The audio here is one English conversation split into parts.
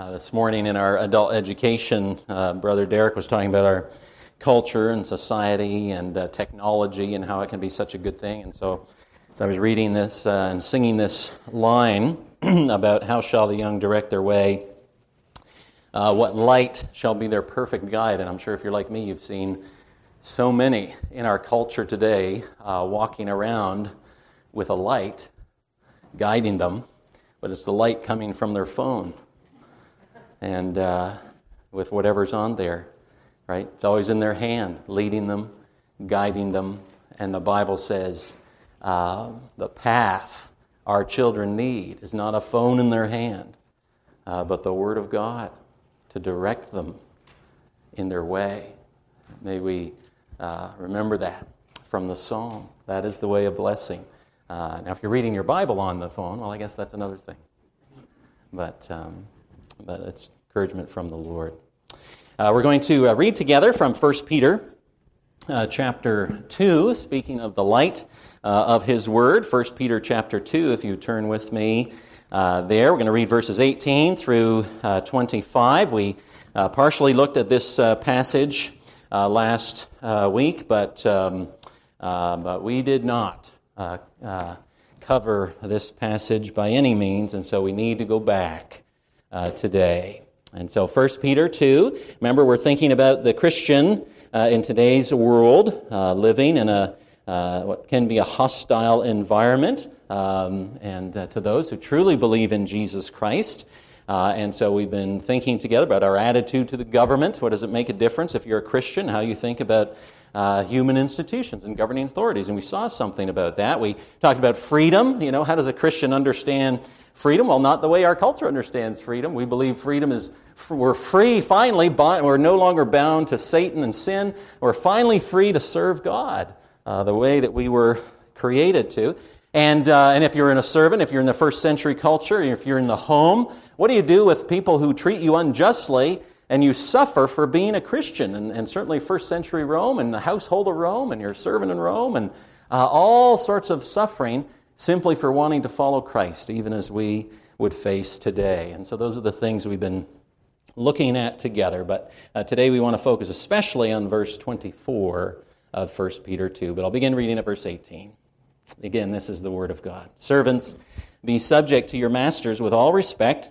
Uh, this morning in our adult education, uh, Brother Derek was talking about our culture and society and uh, technology and how it can be such a good thing. And so, as I was reading this uh, and singing this line about how shall the young direct their way, uh, what light shall be their perfect guide. And I'm sure if you're like me, you've seen so many in our culture today uh, walking around with a light guiding them but it's the light coming from their phone and uh, with whatever's on there, right? It's always in their hand, leading them, guiding them. And the Bible says uh, the path our children need is not a phone in their hand, uh, but the Word of God to direct them in their way. May we uh, remember that from the psalm. That is the way of blessing. Uh, now, if you're reading your Bible on the phone, well, I guess that's another thing. But, um, but it's encouragement from the Lord. Uh, we're going to uh, read together from 1 Peter uh, chapter 2, speaking of the light uh, of his word. 1 Peter chapter 2, if you turn with me uh, there. We're going to read verses 18 through 25. We partially looked at this passage last week, but, um, but we did not uh, uh, cover this passage by any means, and so we need to go back uh, today. And so, 1 Peter 2, remember, we're thinking about the Christian uh, in today's world uh, living in a uh, what can be a hostile environment, um, and to those who truly believe in Jesus Christ. and so we've been thinking together about our attitude to the government. What does it make a difference if you're a Christian? How you think about uh, human institutions and governing authorities. And we saw something about that. We talked about freedom. You know, how does a Christian understand freedom? Well, not the way our culture understands freedom. We believe freedom is we're free finally, we're no longer bound to Satan and sin. We're finally free to serve God uh, the way that we were created to. And, uh, and if you're in a servant, if you're in the first century culture, if you're in the home, what do you do with people who treat you unjustly and you suffer for being a Christian, and, and certainly first century Rome and the household of Rome, and you're serving in Rome, and uh, all sorts of suffering simply for wanting to follow Christ, even as we would face today. And so those are the things we've been looking at together. But uh, today we want to focus especially on verse 24 of 1 Peter 2. But I'll begin reading at verse 18. Again, this is the Word of God. Servants, be subject to your masters with all respect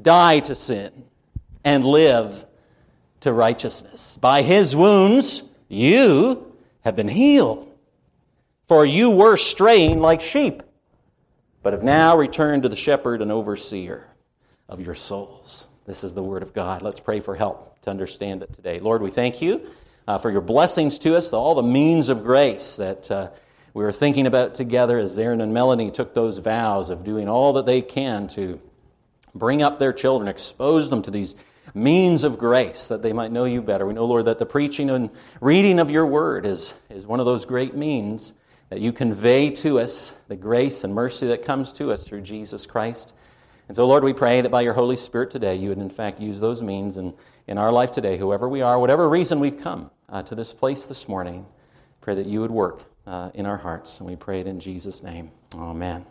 die to sin and live to righteousness. By his wounds, you have been healed. For you were straying like sheep, but have now returned to the shepherd and overseer of your souls. This is the word of God. Let's pray for help to understand it today. Lord, we thank you uh, for your blessings to us, all the means of grace that uh, we were thinking about together as Aaron and Melanie took those vows of doing all that they can to Bring up their children, expose them to these means of grace that they might know you better. We know, Lord, that the preaching and reading of your word is, is one of those great means that you convey to us the grace and mercy that comes to us through Jesus Christ. And so, Lord, we pray that by your Holy Spirit today, you would in fact use those means in, in our life today, whoever we are, whatever reason we've come uh, to this place this morning. Pray that you would work uh, in our hearts. And we pray it in Jesus' name. Amen.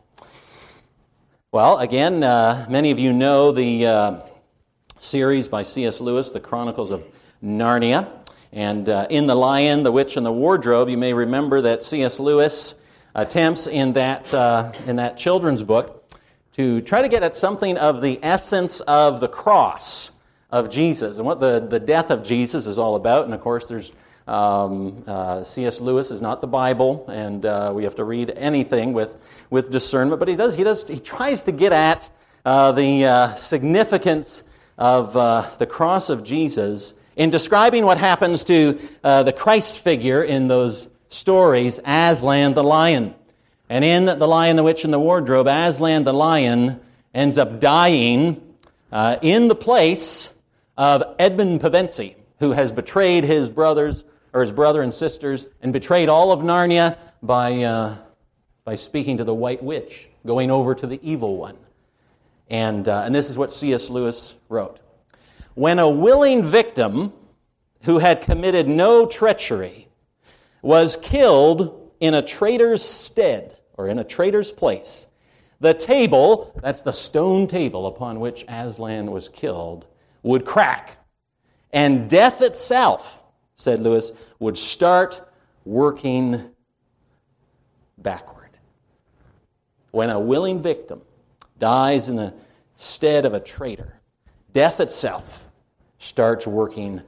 Well, again, uh, many of you know the uh, series by C.S. Lewis, The Chronicles of Narnia. And uh, in The Lion, the Witch, and the Wardrobe, you may remember that C.S. Lewis attempts in that, uh, in that children's book to try to get at something of the essence of the cross of Jesus and what the, the death of Jesus is all about. And of course, there's um, uh, C.S. Lewis is not the Bible, and uh, we have to read anything with, with discernment. But he does, he does, he tries to get at uh, the uh, significance of uh, the cross of Jesus in describing what happens to uh, the Christ figure in those stories, Aslan the lion. And in The Lion, the Witch, and the Wardrobe, Aslan the lion ends up dying in the place of Edmund Pevensie, who has betrayed his brothers or his brother and sisters and betrayed all of Narnia by, uh, by speaking to the White Witch, going over to the evil one. And, uh, and this is what C.S. Lewis wrote When a willing victim who had committed no treachery was killed in a traitor's stead or in a traitor's place, the table, that's the stone table upon which Aslan was killed, would crack, and death itself, said Lewis, would start working backward. When a willing victim dies in the stead of a traitor, death itself starts working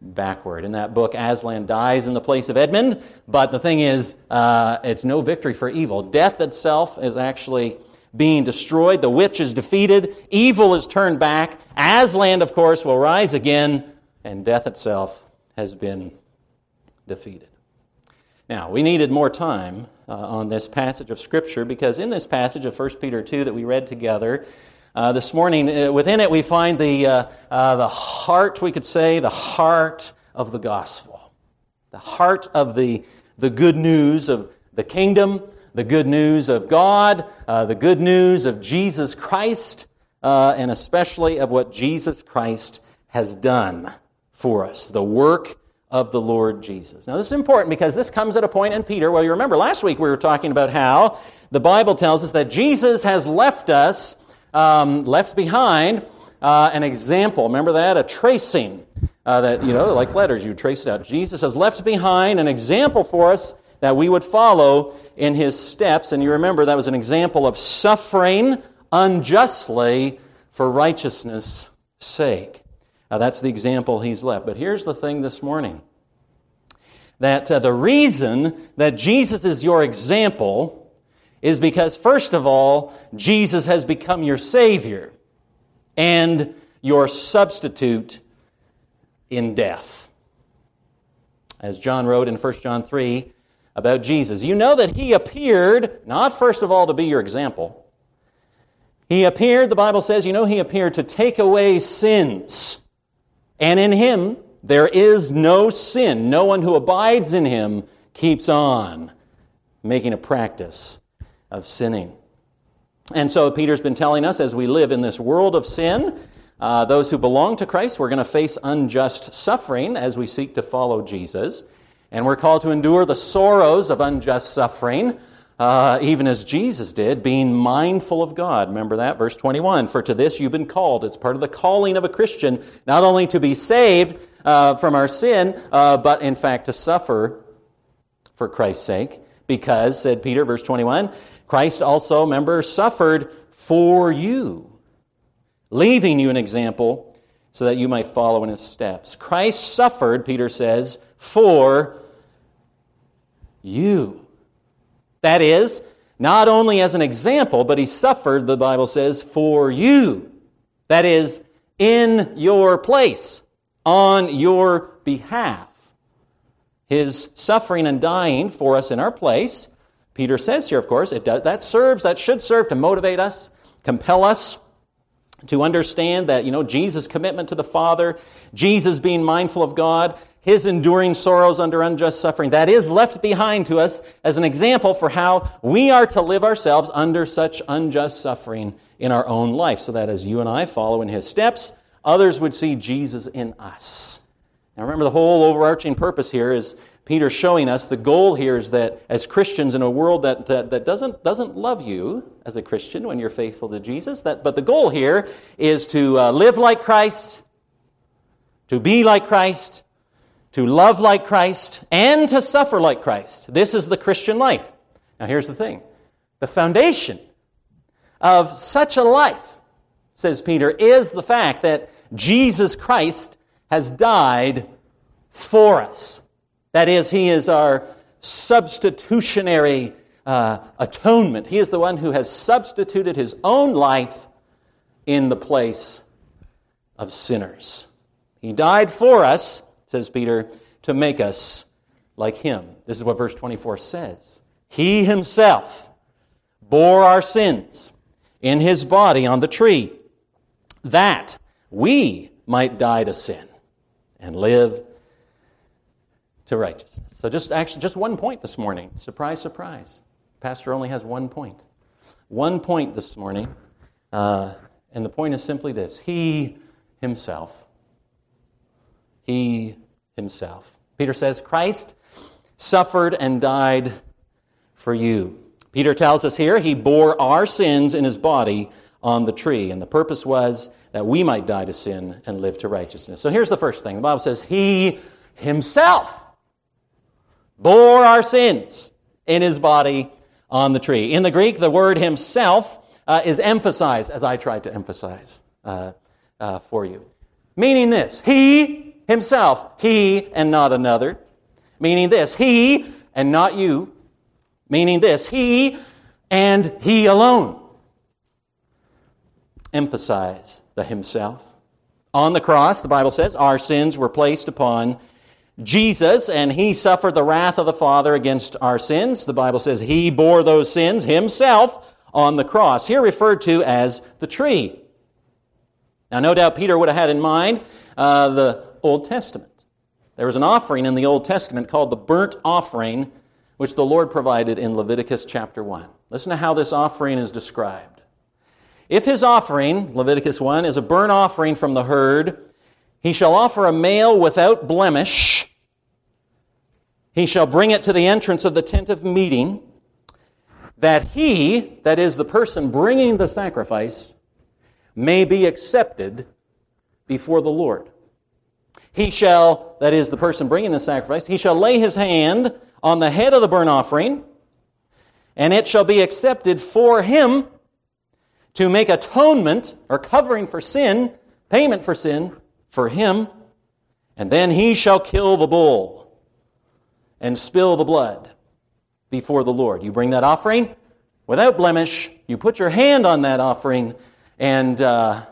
backward. In that book, Aslan dies in the place of Edmund, but the thing is, uh, it's no victory for evil. Death itself is actually being destroyed. The witch is defeated. Evil is turned back. Aslan, of course, will rise again, and death itself has been defeated. Now, we needed more time uh, on this passage of Scripture because in this passage of 1 Peter 2 that we read together uh, this morning, uh, within it we find the, uh, uh, the heart, we could say, the heart of the gospel, the heart of the, the good news of the kingdom, the good news of God, uh, the good news of Jesus Christ, and especially of what Jesus Christ has done for us, the work of the Lord Jesus. Now, this is important because this comes at a point in Peter. Well, you remember last week we were talking about how the Bible tells us that Jesus has left us, um, left behind uh, an example. Remember that? A tracing. Uh, that, you know, like letters, you trace it out. Jesus has left behind an example for us that we would follow in his steps. And you remember that was an example of suffering unjustly for righteousness' sake. Uh, that's the example he's left. But here's the thing this morning that uh, the reason that Jesus is your example is because, first of all, Jesus has become your Savior and your substitute in death. As John wrote in 1 John 3 about Jesus, you know that he appeared, not first of all to be your example. He appeared, the Bible says, you know, he appeared to take away sins. And in him there is no sin. No one who abides in him keeps on making a practice of sinning. And so Peter's been telling us as we live in this world of sin, uh, those who belong to Christ, we're going to face unjust suffering as we seek to follow Jesus. And we're called to endure the sorrows of unjust suffering uh, even as Jesus did, being mindful of God. Remember that? Verse 21 For to this you've been called. It's part of the calling of a Christian, not only to be saved uh, from our sin, uh, but in fact to suffer for Christ's sake. Because, said Peter, verse 21, Christ also, remember, suffered for you, leaving you an example so that you might follow in his steps. Christ suffered, Peter says, for you. That is, not only as an example, but he suffered, the Bible says, for you. That is, in your place, on your behalf. His suffering and dying for us in our place, Peter says here, of course, it does, that serves, that should serve to motivate us, compel us to understand that, you know, Jesus' commitment to the Father, Jesus being mindful of God, his enduring sorrows under unjust suffering. That is left behind to us as an example for how we are to live ourselves under such unjust suffering in our own life, so that as you and I follow in his steps, others would see Jesus in us. Now remember, the whole overarching purpose here is Peter showing us the goal here is that as Christians in a world that, that, that doesn't, doesn't love you as a Christian when you're faithful to Jesus, that, but the goal here is to uh, live like Christ, to be like Christ, to love like Christ, and to suffer like Christ. This is the Christian life. Now, here's the thing the foundation of such a life, says Peter, is the fact that Jesus Christ has died for us. That is, He is our substitutionary uh, atonement. He is the one who has substituted His own life in the place of sinners. He died for us, says Peter, to make us like Him. This is what verse 24 says. He Himself bore our sins in His body on the tree, that we might die to sin and live to righteousness. So just actually just one point this morning. Surprise, surprise. Pastor only has one point. One point this morning. Uh, and the point is simply this He himself. He himself. Peter says, Christ suffered and died for you. Peter tells us here he bore our sins in his body on the tree, and the purpose was that we might die to sin and live to righteousness. So here's the first thing the Bible says, He himself bore our sins in his body on the tree. In the Greek, the word himself uh, is emphasized, as I tried to emphasize uh, uh, for you. Meaning this He himself, He and not another. Meaning this He and not you. Meaning this He and He alone. Emphasize the Himself. On the cross, the Bible says, our sins were placed upon Jesus, and he suffered the wrath of the Father against our sins. The Bible says he bore those sins himself on the cross, here referred to as the tree. Now, no doubt Peter would have had in mind uh, the Old Testament. There was an offering in the Old Testament called the burnt offering, which the Lord provided in Leviticus chapter 1. Listen to how this offering is described. If his offering, Leviticus 1, is a burnt offering from the herd, he shall offer a male without blemish. He shall bring it to the entrance of the tent of meeting, that he, that is the person bringing the sacrifice, may be accepted before the Lord. He shall, that is the person bringing the sacrifice, he shall lay his hand on the head of the burnt offering, and it shall be accepted for him to make atonement or covering for sin, payment for sin, for him, and then he shall kill the bull and spill the blood before the Lord. You bring that offering without blemish, you put your hand on that offering, and, uh,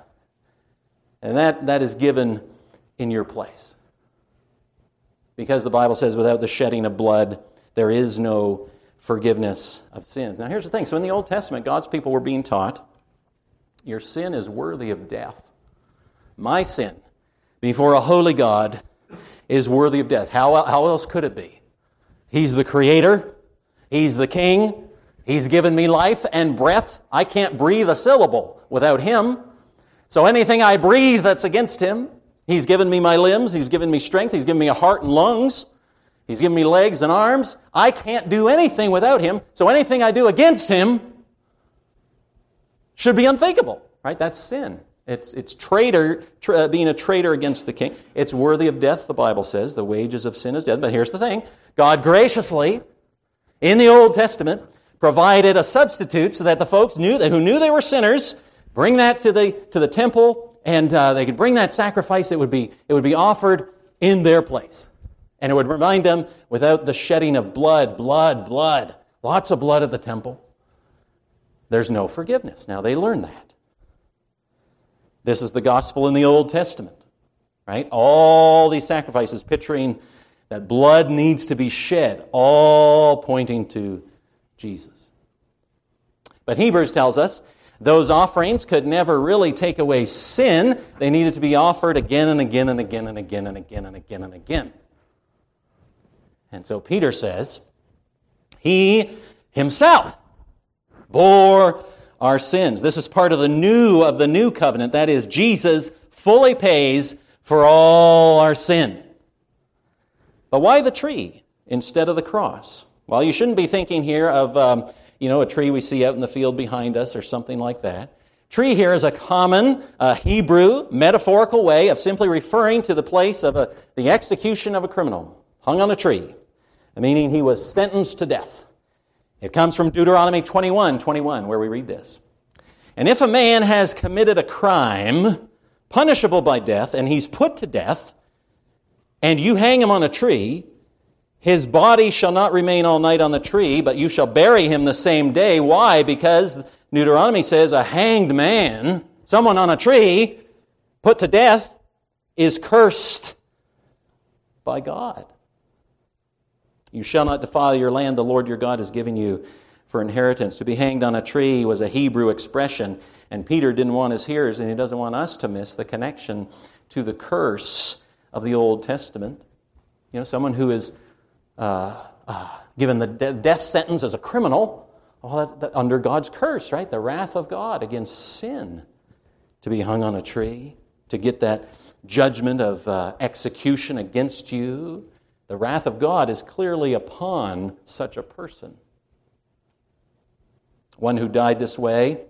and that, that is given in your place. Because the Bible says, without the shedding of blood, there is no forgiveness of sins. Now, here's the thing. So, in the Old Testament, God's people were being taught your sin is worthy of death. My sin before a holy God is worthy of death. How, how else could it be? He's the creator, He's the king, He's given me life and breath. I can't breathe a syllable without Him. So anything I breathe that's against Him, He's given me my limbs, He's given me strength, He's given me a heart and lungs, He's given me legs and arms. I can't do anything without Him. So anything I do against Him should be unthinkable, right? That's sin. It's, it's traitor, tra- uh, being a traitor against the king. It's worthy of death, the Bible says. The wages of sin is death. But here's the thing God graciously, in the Old Testament, provided a substitute so that the folks knew that, who knew they were sinners bring that to the, to the temple and uh, they could bring that sacrifice. It would, be, it would be offered in their place. And it would remind them without the shedding of blood, blood, blood, lots of blood at the temple, there's no forgiveness. Now they learn that. This is the gospel in the Old Testament, right? All these sacrifices picturing that blood needs to be shed, all pointing to Jesus. But Hebrews tells us those offerings could never really take away sin. They needed to be offered again and again and again and again and again and again and again. And so Peter says, He himself bore our sins. This is part of the new of the new covenant. That is, Jesus fully pays for all our sin. But why the tree instead of the cross? Well, you shouldn't be thinking here of um, you know a tree we see out in the field behind us or something like that. Tree here is a common uh, Hebrew metaphorical way of simply referring to the place of a, the execution of a criminal hung on a tree, meaning he was sentenced to death. It comes from Deuteronomy 21 21, where we read this. And if a man has committed a crime, punishable by death, and he's put to death, and you hang him on a tree, his body shall not remain all night on the tree, but you shall bury him the same day. Why? Because Deuteronomy says a hanged man, someone on a tree, put to death, is cursed by God. You shall not defile your land the Lord your God is giving you for inheritance. To be hanged on a tree was a Hebrew expression, and Peter didn't want his hearers, and he doesn't want us to miss the connection to the curse of the Old Testament. You know, someone who is uh, uh, given the de- death sentence as a criminal, well, that, that, under God's curse, right? The wrath of God against sin. To be hung on a tree, to get that judgment of uh, execution against you. The wrath of God is clearly upon such a person. One who died this way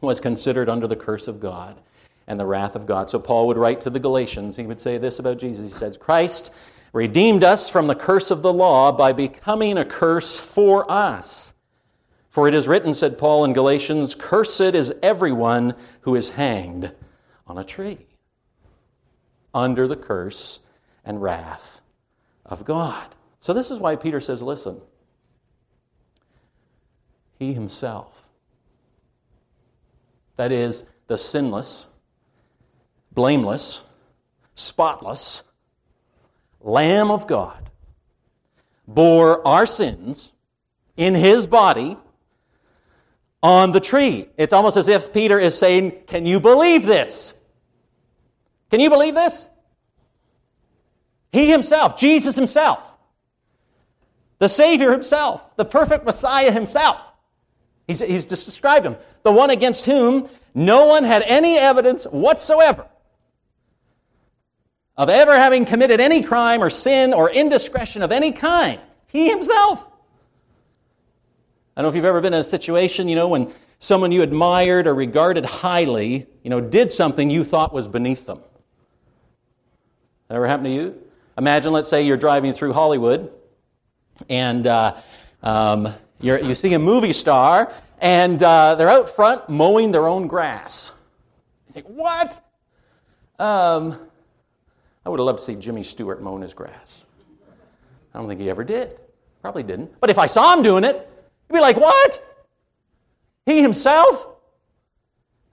was considered under the curse of God and the wrath of God. So Paul would write to the Galatians, he would say this about Jesus. He says, Christ redeemed us from the curse of the law by becoming a curse for us. For it is written, said Paul in Galatians, Cursed is everyone who is hanged on a tree under the curse and wrath of God. So, this is why Peter says, Listen, he himself, that is, the sinless, blameless, spotless Lamb of God, bore our sins in his body on the tree. It's almost as if Peter is saying, Can you believe this? Can you believe this? He himself, Jesus himself, the Savior himself, the perfect Messiah himself. He's, he's described him. The one against whom no one had any evidence whatsoever of ever having committed any crime or sin or indiscretion of any kind. He himself. I don't know if you've ever been in a situation, you know, when someone you admired or regarded highly, you know, did something you thought was beneath them. That ever happened to you? Imagine, let's say, you're driving through Hollywood and uh, um, you see a movie star and uh, they're out front mowing their own grass. You think, what? Um, I would have loved to see Jimmy Stewart mowing his grass. I don't think he ever did. Probably didn't. But if I saw him doing it, you'd be like, what? He himself?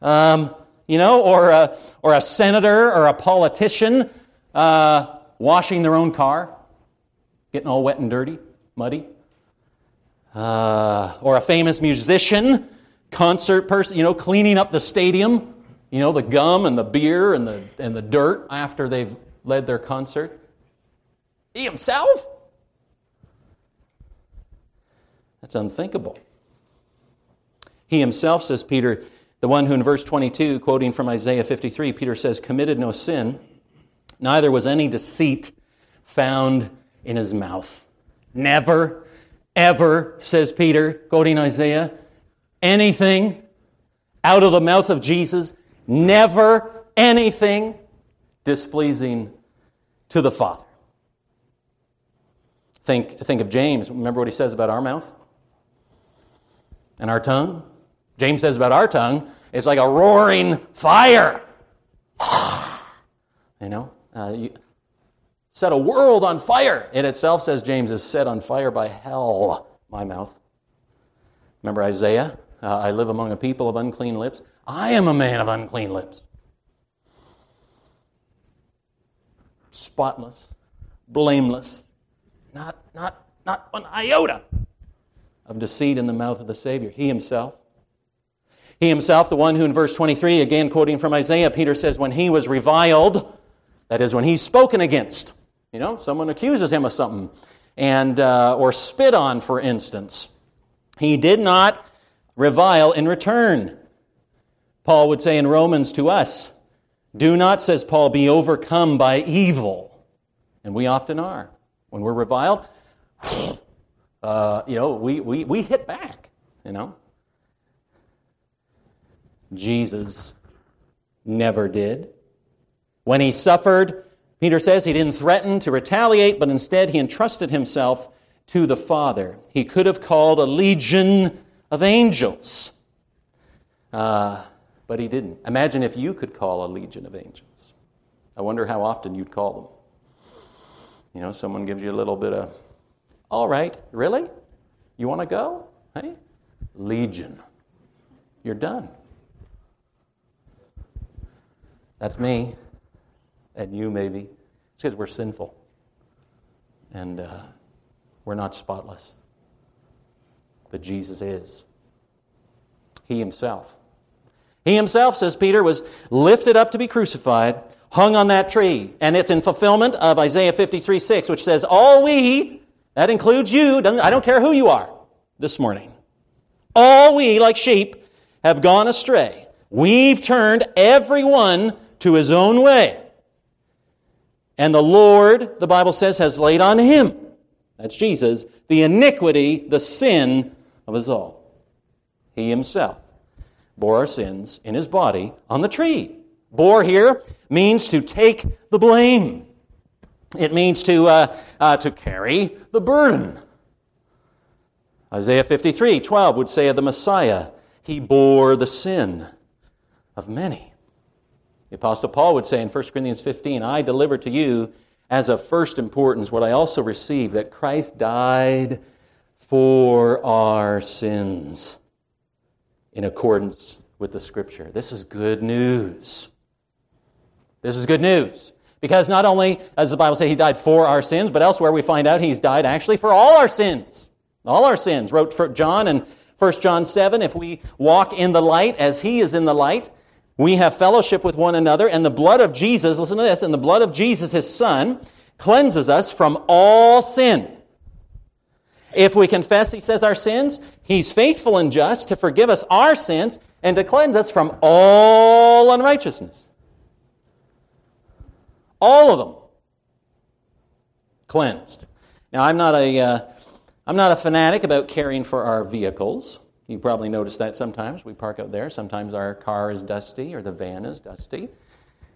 Um, you know, or a, or a senator or a politician uh, washing their own car, getting all wet and dirty, muddy. Uh, or a famous musician, concert person, you know, cleaning up the stadium, you know, the gum and the beer and the, and the dirt after they've led their concert? He himself? That's unthinkable. He himself, says Peter, the one who in verse 22, quoting from Isaiah 53, Peter says, committed no sin, neither was any deceit found in his mouth. Never, ever, says Peter, quoting Isaiah, anything out of the mouth of Jesus, never anything displeasing to the Father. Think, think of James. Remember what he says about our mouth and our tongue? James says about our tongue, it's like a roaring fire. you know, uh, you set a world on fire. It itself, says James, is set on fire by hell, my mouth. Remember Isaiah? Uh, I live among a people of unclean lips. I am a man of unclean lips. Spotless, blameless, not, not, not an iota of deceit in the mouth of the Savior. He himself. He himself, the one who in verse 23, again quoting from Isaiah, Peter says, when he was reviled, that is, when he's spoken against, you know, someone accuses him of something, and, uh, or spit on, for instance, he did not revile in return. Paul would say in Romans to us, do not, says Paul, be overcome by evil. And we often are. When we're reviled, uh, you know, we, we, we hit back, you know. Jesus never did. When he suffered, Peter says he didn't threaten to retaliate, but instead he entrusted himself to the Father. He could have called a legion of angels. Uh, But he didn't. Imagine if you could call a legion of angels. I wonder how often you'd call them. You know, someone gives you a little bit of, all right, really? You want to go? Hey? Legion. You're done. That's me, and you maybe. It's because we're sinful. And uh, we're not spotless. But Jesus is. He himself. He himself, says Peter, was lifted up to be crucified, hung on that tree. And it's in fulfillment of Isaiah 53 6, which says, All we, that includes you, I don't care who you are this morning, all we, like sheep, have gone astray. We've turned everyone to his own way. And the Lord, the Bible says, has laid on him, that's Jesus, the iniquity, the sin of us all. He himself bore our sins in his body on the tree. Bore here means to take the blame. It means to, uh, uh, to carry the burden. Isaiah 53 12 would say of the Messiah, He bore the sin of many. The Apostle Paul would say in 1 Corinthians 15, I deliver to you as of first importance what I also received that Christ died for our sins in accordance with the Scripture. This is good news. This is good news. Because not only, as the Bible says, he died for our sins, but elsewhere we find out he's died actually for all our sins. All our sins. Wrote John in 1 John 7 if we walk in the light as he is in the light, we have fellowship with one another, and the blood of Jesus, listen to this, and the blood of Jesus, his son, cleanses us from all sin. If we confess, he says, our sins, he's faithful and just to forgive us our sins and to cleanse us from all unrighteousness. All of them cleansed. Now, I'm not a, am uh, not a fanatic about caring for our vehicles. You probably notice that sometimes. We park out there. Sometimes our car is dusty or the van is dusty.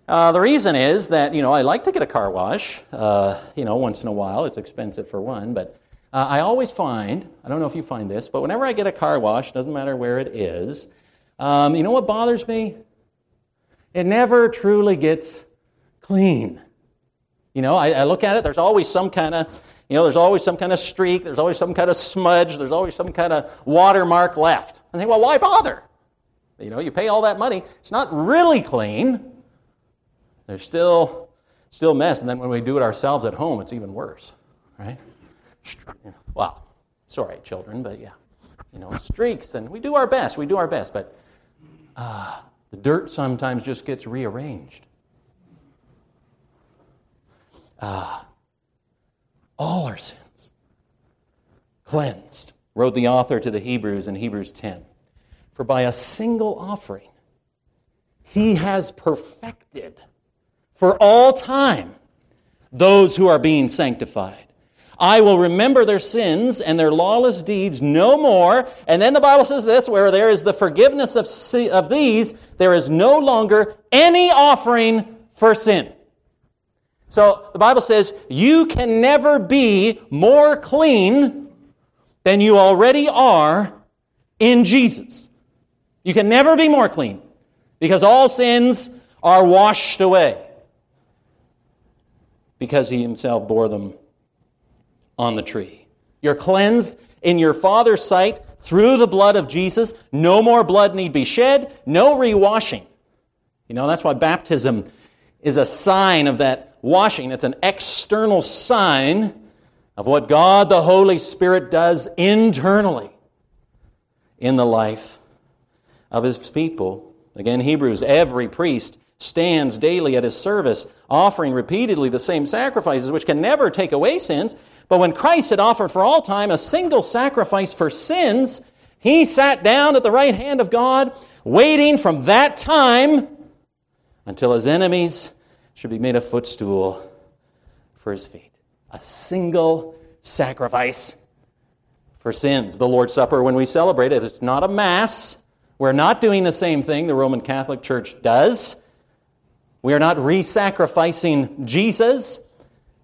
Uh, the reason is that, you know, I like to get a car wash, uh, you know, once in a while. It's expensive for one, but uh, I always find, I don't know if you find this, but whenever I get a car wash, doesn't matter where it is, um, you know what bothers me? It never truly gets clean. You know, I, I look at it, there's always some kind of, you know, there's always some kind of streak, there's always some kind of smudge, there's always some kind of watermark left. I think, well, why bother? You know, you pay all that money, it's not really clean. There's still still mess, and then when we do it ourselves at home, it's even worse, right? Well, sorry, children, but yeah, you know, streaks, and we do our best. We do our best, but uh, the dirt sometimes just gets rearranged. Uh, all our sins cleansed, wrote the author to the Hebrews in Hebrews 10. For by a single offering, he has perfected for all time those who are being sanctified. I will remember their sins and their lawless deeds no more. And then the Bible says this where there is the forgiveness of, of these, there is no longer any offering for sin. So the Bible says you can never be more clean than you already are in Jesus. You can never be more clean because all sins are washed away because he himself bore them on the tree. You're cleansed in your Father's sight through the blood of Jesus. No more blood need be shed, no rewashing. You know, that's why baptism is a sign of that washing. It's an external sign of what God the Holy Spirit does internally in the life of his people. Again, Hebrews, every priest stands daily at his service, offering repeatedly the same sacrifices, which can never take away sins. But when Christ had offered for all time a single sacrifice for sins, he sat down at the right hand of God, waiting from that time until his enemies should be made a footstool for his feet. A single sacrifice for sins. The Lord's Supper, when we celebrate it, it's not a mass. We're not doing the same thing the Roman Catholic Church does. We are not re sacrificing Jesus.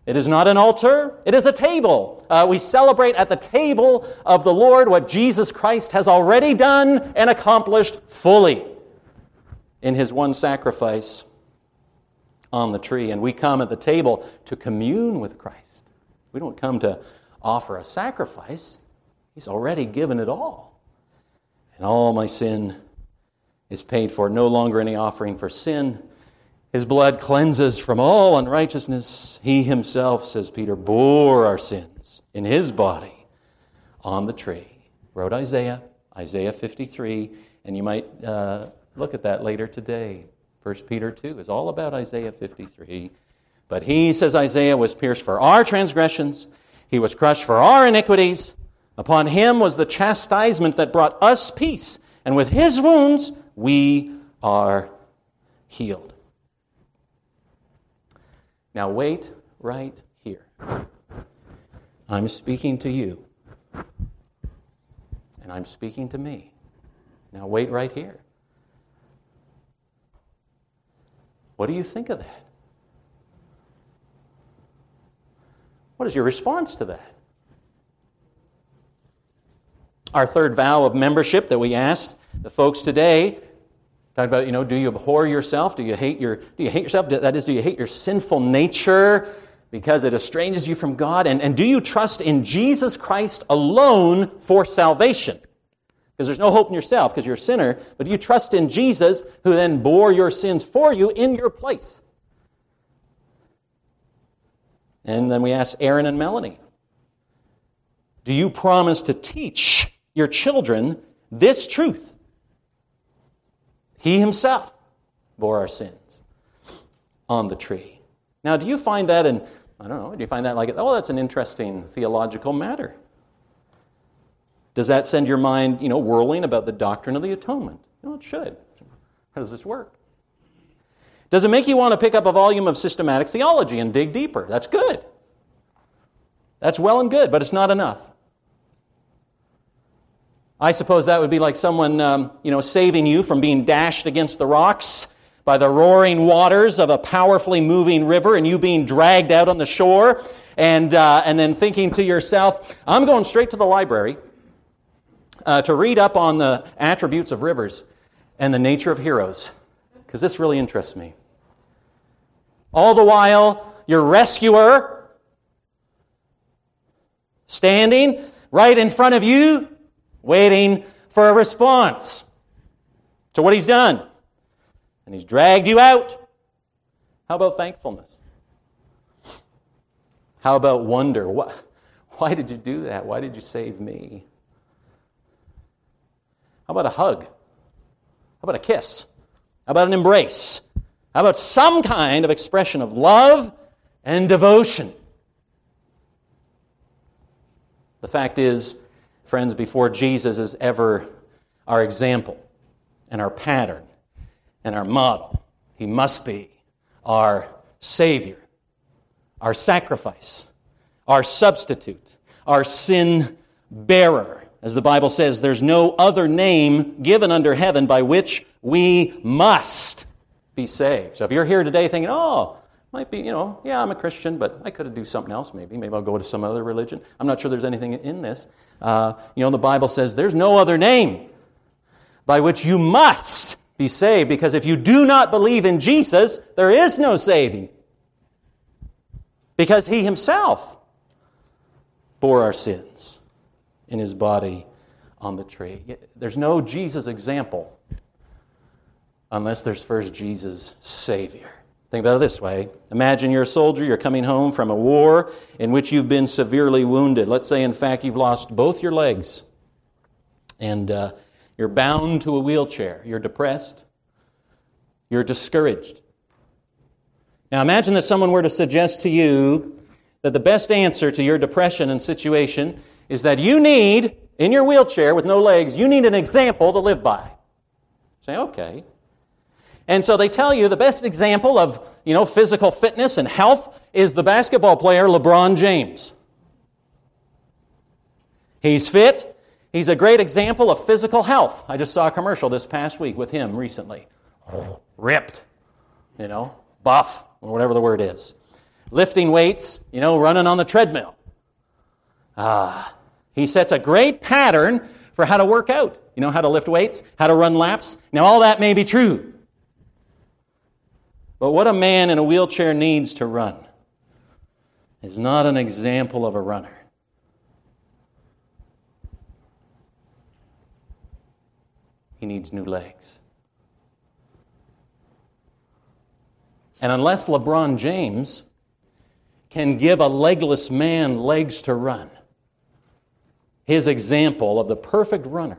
It is not an altar, it is a table. Uh, we celebrate at the table of the Lord what Jesus Christ has already done and accomplished fully. in his one sacrifice on the tree. And we come at the table to commune with Christ. We don't come to offer a sacrifice, he's already given it all. And all my sin is paid for. No longer any offering for sin. His blood cleanses from all unrighteousness. He himself, says Peter, bore our sins in his body on the tree. Wrote Isaiah, Isaiah 53, and you might uh, look at that later today. 1 Peter 2 is all about Isaiah 53. But he, says Isaiah, was pierced for our transgressions, he was crushed for our iniquities. Upon him was the chastisement that brought us peace, and with his wounds we are healed. Now, wait right here. I'm speaking to you, and I'm speaking to me. Now, wait right here. What do you think of that? What is your response to that? Our third vow of membership that we asked the folks today talk about, you know, do you abhor yourself? Do you hate your do you hate yourself? That is, do you hate your sinful nature because it estranges you from God? And, and do you trust in Jesus Christ alone for salvation? Because there's no hope in yourself because you're a sinner, but do you trust in Jesus who then bore your sins for you in your place. And then we ask Aaron and Melanie Do you promise to teach your children this truth? He himself bore our sins on the tree. Now, do you find that, and I don't know, do you find that like, oh, that's an interesting theological matter? Does that send your mind, you know, whirling about the doctrine of the atonement? No, it should. How does this work? Does it make you want to pick up a volume of systematic theology and dig deeper? That's good. That's well and good, but it's not enough. I suppose that would be like someone, um, you know, saving you from being dashed against the rocks by the roaring waters of a powerfully moving river and you being dragged out on the shore and, uh, and then thinking to yourself, I'm going straight to the library uh, to read up on the attributes of rivers and the nature of heroes, because this really interests me. All the while, your rescuer standing right in front of you, waiting for a response to what he's done. And he's dragged you out. How about thankfulness? How about wonder? Why did you do that? Why did you save me? How about a hug? How about a kiss? How about an embrace? How about some kind of expression of love and devotion? The fact is, friends, before Jesus is ever our example and our pattern and our model, he must be our Savior, our sacrifice, our substitute, our sin bearer as the Bible says, there's no other name given under heaven by which we must be saved. So if you're here today thinking, oh, might be, you know, yeah, I'm a Christian, but I could do something else maybe. Maybe I'll go to some other religion. I'm not sure there's anything in this. Uh, you know, the Bible says there's no other name by which you must be saved because if you do not believe in Jesus, there is no saving. Because he himself bore our sins in his body on the tree. There's no Jesus example unless there's first Jesus Savior. Think about it this way Imagine you're a soldier, you're coming home from a war in which you've been severely wounded. Let's say, in fact, you've lost both your legs and uh, you're bound to a wheelchair. You're depressed, you're discouraged. Now, imagine that someone were to suggest to you that the best answer to your depression and situation is that you need, in your wheelchair with no legs, you need an example to live by. Say, okay. And so they tell you the best example of, you know, physical fitness and health is the basketball player LeBron James. He's fit. He's a great example of physical health. I just saw a commercial this past week with him recently. ripped, you know, buff, or whatever the word is. Lifting weights, you know, running on the treadmill. Ah, he sets a great pattern for how to work out. You know, how to lift weights, how to run laps. Now, all that may be true. But what a man in a wheelchair needs to run is not an example of a runner. He needs new legs. And unless LeBron James can give a legless man legs to run, his example of the perfect runner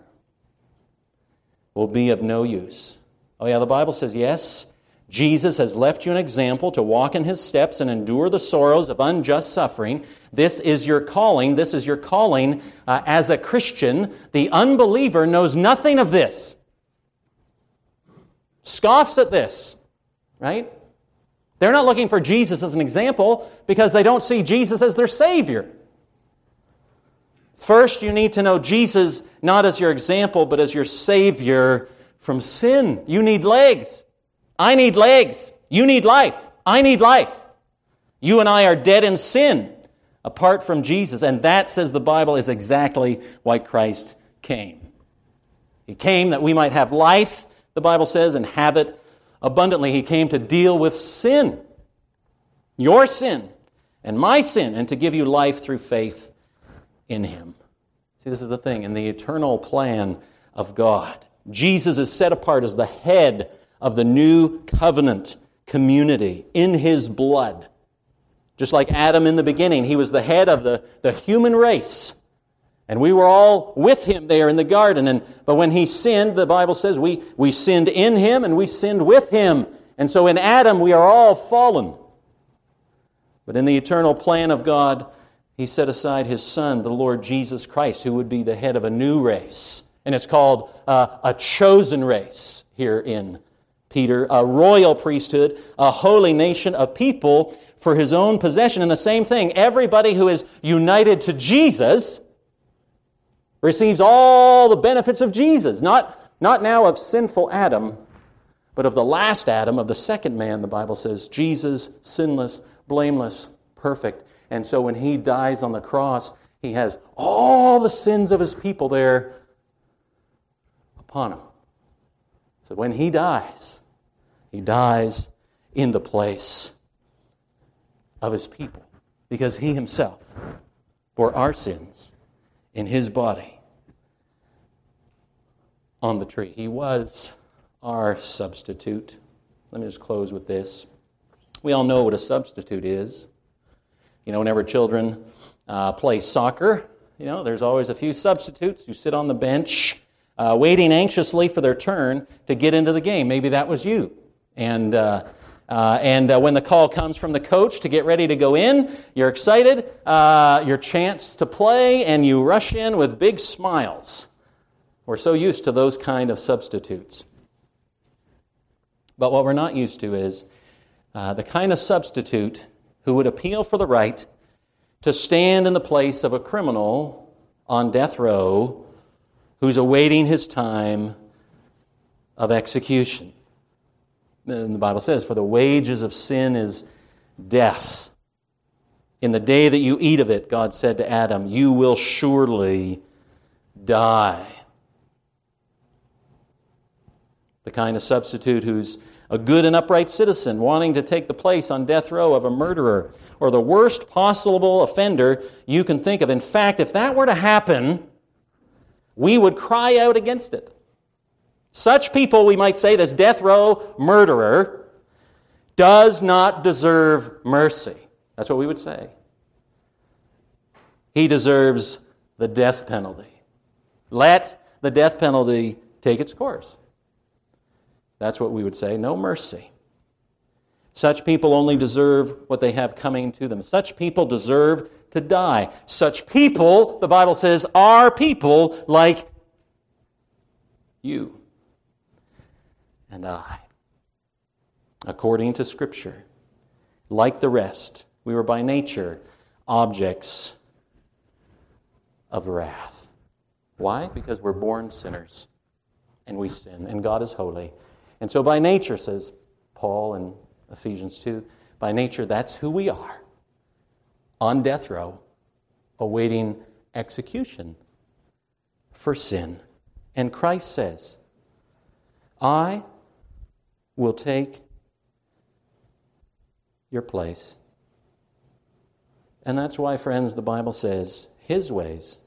will be of no use. Oh, yeah, the Bible says, yes, Jesus has left you an example to walk in his steps and endure the sorrows of unjust suffering. This is your calling. This is your calling uh, as a Christian. The unbeliever knows nothing of this, scoffs at this, right? They're not looking for Jesus as an example because they don't see Jesus as their Savior. First, you need to know Jesus not as your example, but as your Savior from sin. You need legs. I need legs. You need life. I need life. You and I are dead in sin apart from Jesus. And that, says the Bible, is exactly why Christ came. He came that we might have life, the Bible says, and have it abundantly. He came to deal with sin, your sin and my sin, and to give you life through faith in him. See, this is the thing in the eternal plan of God. Jesus is set apart as the head of the new covenant community in his blood. Just like Adam in the beginning, he was the head of the, the human race. And we were all with him there in the garden. And, but when he sinned, the Bible says we, we sinned in him and we sinned with him. And so in Adam, we are all fallen. But in the eternal plan of God, he set aside his son, the Lord Jesus Christ, who would be the head of a new race. And it's called uh, a chosen race here in Peter, a royal priesthood, a holy nation, a people for his own possession. And the same thing, everybody who is united to Jesus receives all the benefits of Jesus. Not, not now of sinful Adam, but of the last Adam, of the second man, the Bible says, Jesus, sinless, blameless, perfect. And so when he dies on the cross, he has all the sins of his people there upon him. So when he dies, he dies in the place of his people because he himself bore our sins in his body on the tree. He was our substitute. Let me just close with this. We all know what a substitute is. You know, whenever children uh, play soccer, you know, there's always a few substitutes who sit on the bench uh, waiting anxiously for their turn to get into the game. Maybe that was you. And, uh, uh, and uh, when the call comes from the coach to get ready to go in, you're excited, uh, your chance to play, and you rush in with big smiles. We're so used to those kind of substitutes. But what we're not used to is uh, the kind of substitute who would appeal for the right to stand in the place of a criminal on death row who's awaiting his time of execution. And the Bible says, For the wages of sin is death. In the day that you eat of it, God said to Adam, you will surely die. The kind of substitute who's a good and upright citizen wanting to take the place on death row of a murderer or the worst possible offender you can think of. In fact, if that were to happen, we would cry out against it. Such people, we might say, this death row murderer, does not deserve mercy. That's what we would say. He deserves the death penalty. Let the death penalty take its course. That's what we would say no mercy. Such people only deserve what they have coming to them. Such people deserve to die. Such people, the Bible says, are people like you and I. According to Scripture, like the rest, we were by nature objects of wrath. Why? Because we're born sinners and we sin, and God is holy. And so, by nature, says Paul in Ephesians 2, by nature, that's who we are on death row, awaiting execution for sin. And Christ says, I will take your place. And that's why, friends, the Bible says his ways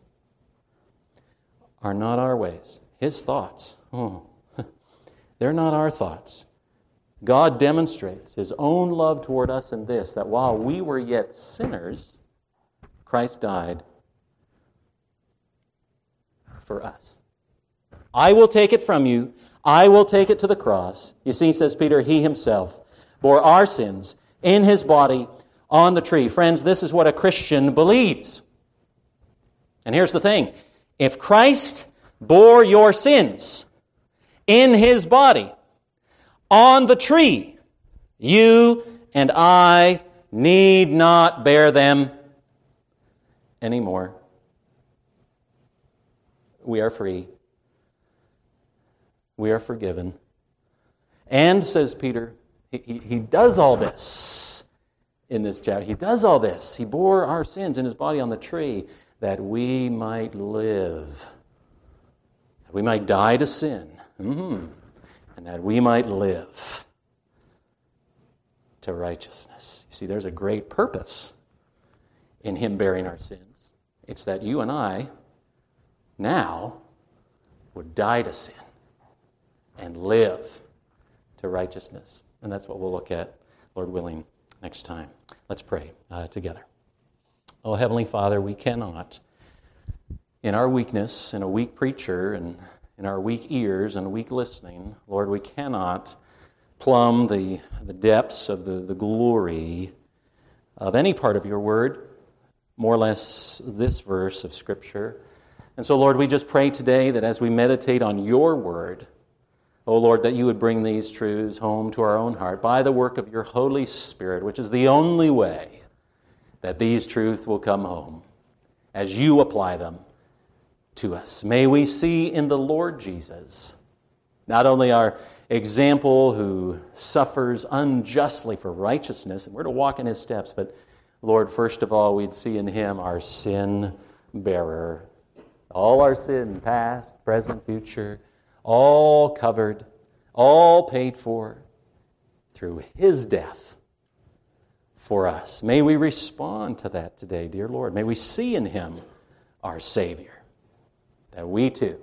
are not our ways. His thoughts, oh, they're not our thoughts. God demonstrates his own love toward us in this that while we were yet sinners, Christ died for us. I will take it from you. I will take it to the cross. You see, says Peter, he himself bore our sins in his body on the tree. Friends, this is what a Christian believes. And here's the thing if Christ bore your sins in his body on the tree, you and I need not bear them anymore. We are free. We are forgiven. And, says Peter, he, he, he does all this in this chapter. He does all this. He bore our sins in his body on the tree that we might live, that we might die to sin, mm-hmm. and that we might live to righteousness. You see, there's a great purpose in him bearing our sins. It's that you and I now would die to sin and live to righteousness. And that's what we'll look at, Lord willing, next time. Let's pray uh, together. Oh, Heavenly Father, we cannot, in our weakness, in a weak preacher, and in our weak ears and weak listening, Lord, we cannot plumb the, the depths of the, the glory of any part of your word, more or less this verse of Scripture. And so, Lord, we just pray today that as we meditate on your word, oh Lord, that you would bring these truths home to our own heart by the work of your Holy Spirit, which is the only way that these truths will come home as you apply them to us. May we see in the Lord Jesus not only our example who suffers unjustly for righteousness, and we're to walk in his steps, but Lord, first of all, we'd see in him our sin bearer. All our sin, past, present, future, all covered, all paid for through his death for us. May we respond to that today, dear Lord. May we see in him our Savior, that we too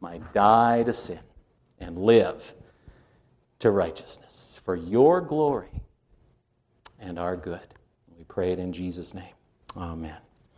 might die to sin and live to righteousness for your glory and our good. We pray it in Jesus' name. Amen.